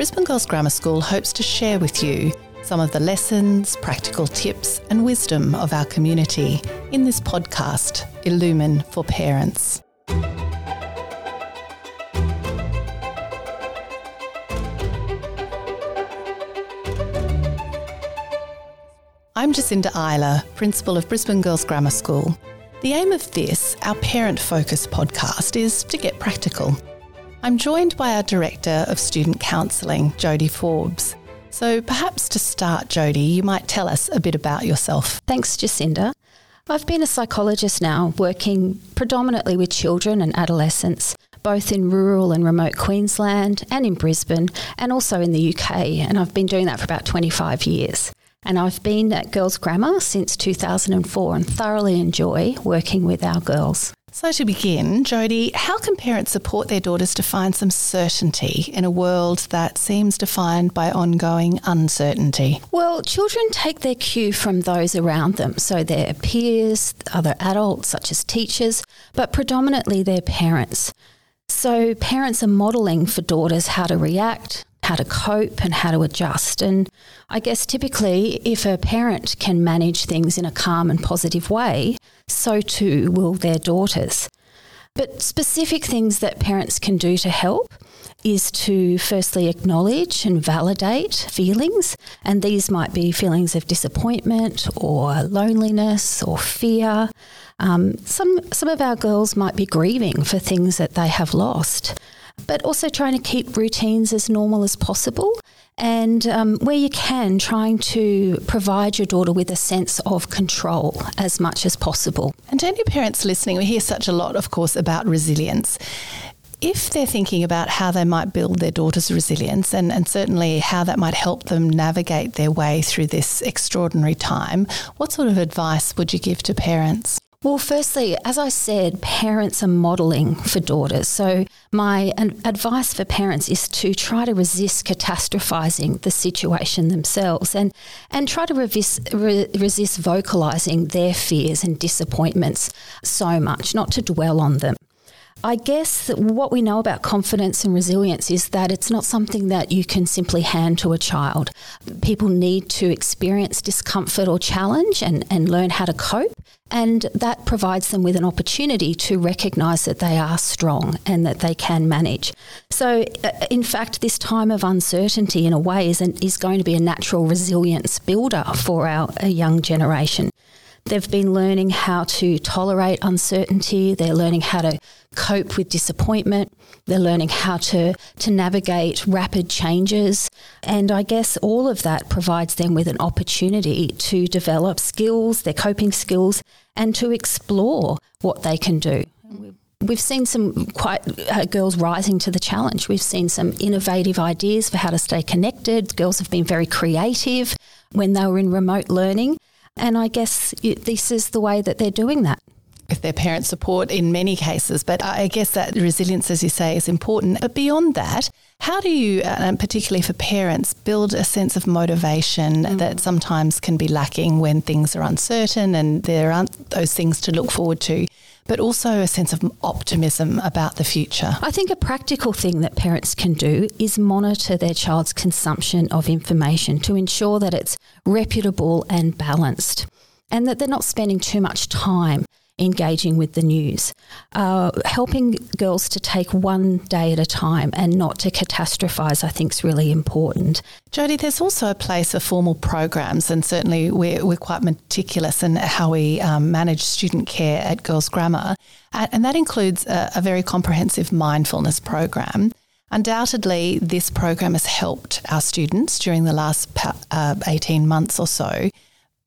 Brisbane Girls Grammar School hopes to share with you some of the lessons, practical tips, and wisdom of our community in this podcast, Illumine for Parents. I'm Jacinda Euler, Principal of Brisbane Girls Grammar School. The aim of this, our parent focused podcast, is to get practical. I'm joined by our Director of Student Counselling, Jodie Forbes. So perhaps to start, Jodie, you might tell us a bit about yourself. Thanks, Jacinda. I've been a psychologist now, working predominantly with children and adolescents, both in rural and remote Queensland and in Brisbane, and also in the UK. And I've been doing that for about 25 years. And I've been at Girls Grammar since 2004 and thoroughly enjoy working with our girls. So, to begin, Jodie, how can parents support their daughters to find some certainty in a world that seems defined by ongoing uncertainty? Well, children take their cue from those around them, so their peers, other adults, such as teachers, but predominantly their parents. So, parents are modelling for daughters how to react, how to cope and how to adjust. And I guess typically, if a parent can manage things in a calm and positive way, so too will their daughters. But specific things that parents can do to help is to firstly acknowledge and validate feelings. And these might be feelings of disappointment or loneliness or fear. Um, some, some of our girls might be grieving for things that they have lost but also trying to keep routines as normal as possible. And um, where you can, trying to provide your daughter with a sense of control as much as possible. And to any parents listening, we hear such a lot, of course, about resilience if they're thinking about how they might build their daughter's resilience and, and certainly how that might help them navigate their way through this extraordinary time, what sort of advice would you give to parents? Well, firstly, as I said, parents are modelling for daughters. So, my advice for parents is to try to resist catastrophising the situation themselves and, and try to resist, re- resist vocalising their fears and disappointments so much, not to dwell on them. I guess that what we know about confidence and resilience is that it's not something that you can simply hand to a child. People need to experience discomfort or challenge and, and learn how to cope. And that provides them with an opportunity to recognize that they are strong and that they can manage. So, uh, in fact, this time of uncertainty, in a way, is, an, is going to be a natural resilience builder for our young generation. They've been learning how to tolerate uncertainty. They're learning how to cope with disappointment. They're learning how to, to navigate rapid changes. And I guess all of that provides them with an opportunity to develop skills, their coping skills, and to explore what they can do. We've seen some quite uh, girls rising to the challenge. We've seen some innovative ideas for how to stay connected. Girls have been very creative when they were in remote learning. And I guess this is the way that they're doing that with their parent support in many cases. But I guess that resilience, as you say, is important. But beyond that, how do you, uh, particularly for parents, build a sense of motivation mm. that sometimes can be lacking when things are uncertain and there aren't those things to look forward to? But also a sense of optimism about the future. I think a practical thing that parents can do is monitor their child's consumption of information to ensure that it's reputable and balanced and that they're not spending too much time engaging with the news, uh, helping girls to take one day at a time and not to catastrophise, I think is really important. Jodie, there's also a place for formal programs, and certainly we're, we're quite meticulous in how we um, manage student care at Girls Grammar, and that includes a, a very comprehensive mindfulness program. Undoubtedly, this program has helped our students during the last uh, 18 months or so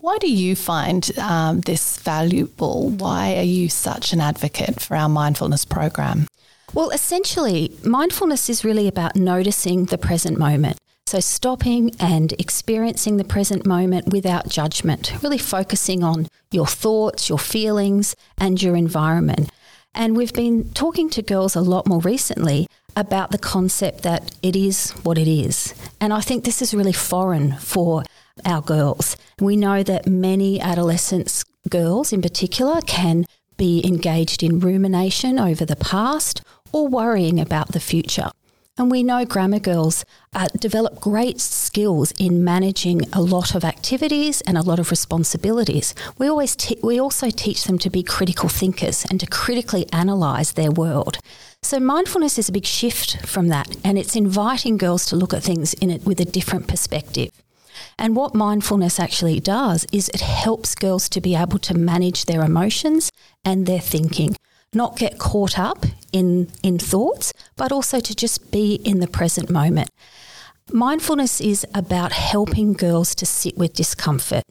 why do you find um, this valuable? Why are you such an advocate for our mindfulness program? Well, essentially, mindfulness is really about noticing the present moment. So, stopping and experiencing the present moment without judgment, really focusing on your thoughts, your feelings, and your environment. And we've been talking to girls a lot more recently about the concept that it is what it is. And I think this is really foreign for our girls. We know that many adolescents, girls in particular, can be engaged in rumination over the past or worrying about the future. And we know grammar girls uh, develop great skills in managing a lot of activities and a lot of responsibilities. We always te- we also teach them to be critical thinkers and to critically analyze their world. So mindfulness is a big shift from that, and it's inviting girls to look at things in it with a different perspective. And what mindfulness actually does is it helps girls to be able to manage their emotions and their thinking, not get caught up in, in thoughts, but also to just be in the present moment. Mindfulness is about helping girls to sit with discomfort.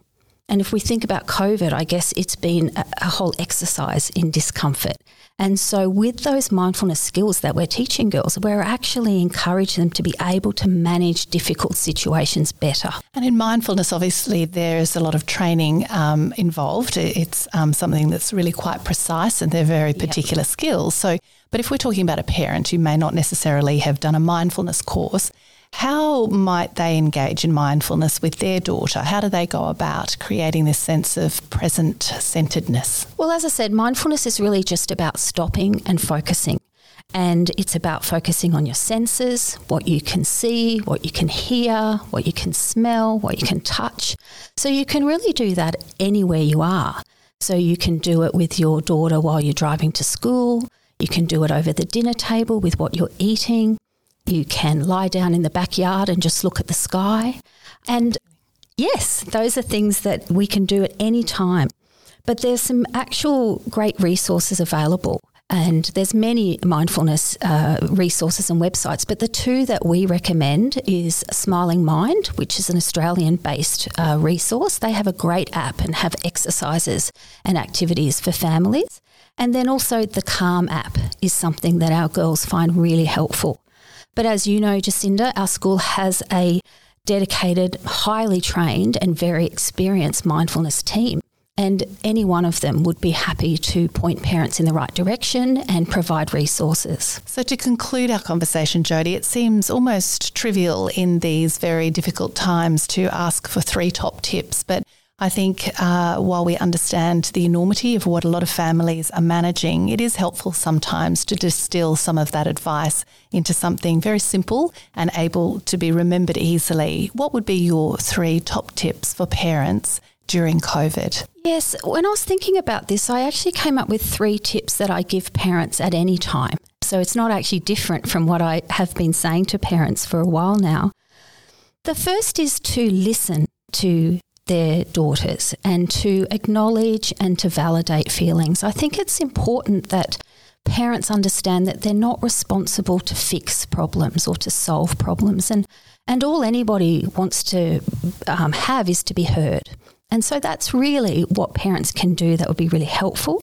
And if we think about COVID, I guess it's been a, a whole exercise in discomfort. And so, with those mindfulness skills that we're teaching girls, we're actually encouraging them to be able to manage difficult situations better. And in mindfulness, obviously, there's a lot of training um, involved. It's um, something that's really quite precise and they're very particular yep. skills. So, but if we're talking about a parent who may not necessarily have done a mindfulness course, how might they engage in mindfulness with their daughter? How do they go about creating this sense of present centeredness? Well, as I said, mindfulness is really just about stopping and focusing. And it's about focusing on your senses, what you can see, what you can hear, what you can smell, what you can touch. So you can really do that anywhere you are. So you can do it with your daughter while you're driving to school. You can do it over the dinner table with what you're eating. You can lie down in the backyard and just look at the sky. And yes, those are things that we can do at any time. But there's some actual great resources available. And there's many mindfulness uh, resources and websites, but the two that we recommend is Smiling Mind, which is an Australian-based uh, resource. They have a great app and have exercises and activities for families. And then also the Calm app is something that our girls find really helpful. But as you know, Jacinda, our school has a dedicated, highly trained, and very experienced mindfulness team. And any one of them would be happy to point parents in the right direction and provide resources. So, to conclude our conversation, Jodie, it seems almost trivial in these very difficult times to ask for three top tips, but I think uh, while we understand the enormity of what a lot of families are managing, it is helpful sometimes to distill some of that advice into something very simple and able to be remembered easily. What would be your three top tips for parents during COVID? Yes, when I was thinking about this, I actually came up with three tips that I give parents at any time. So it's not actually different from what I have been saying to parents for a while now. The first is to listen to their daughters and to acknowledge and to validate feelings. I think it's important that parents understand that they're not responsible to fix problems or to solve problems and and all anybody wants to um, have is to be heard. And so that's really what parents can do that would be really helpful.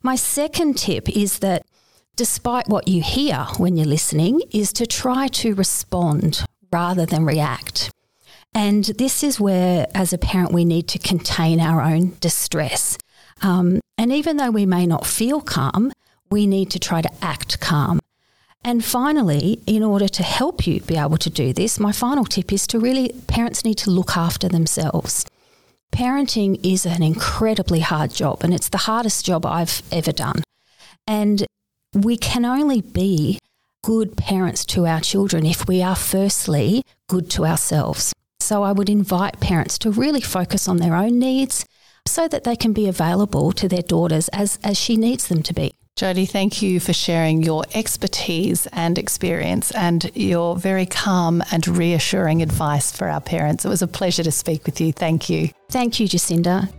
My second tip is that despite what you hear when you're listening, is to try to respond rather than react. And this is where, as a parent, we need to contain our own distress. Um, and even though we may not feel calm, we need to try to act calm. And finally, in order to help you be able to do this, my final tip is to really, parents need to look after themselves. Parenting is an incredibly hard job, and it's the hardest job I've ever done. And we can only be good parents to our children if we are firstly good to ourselves. So I would invite parents to really focus on their own needs so that they can be available to their daughters as, as she needs them to be. Jodie, thank you for sharing your expertise and experience and your very calm and reassuring advice for our parents. It was a pleasure to speak with you. Thank you. Thank you, Jacinda.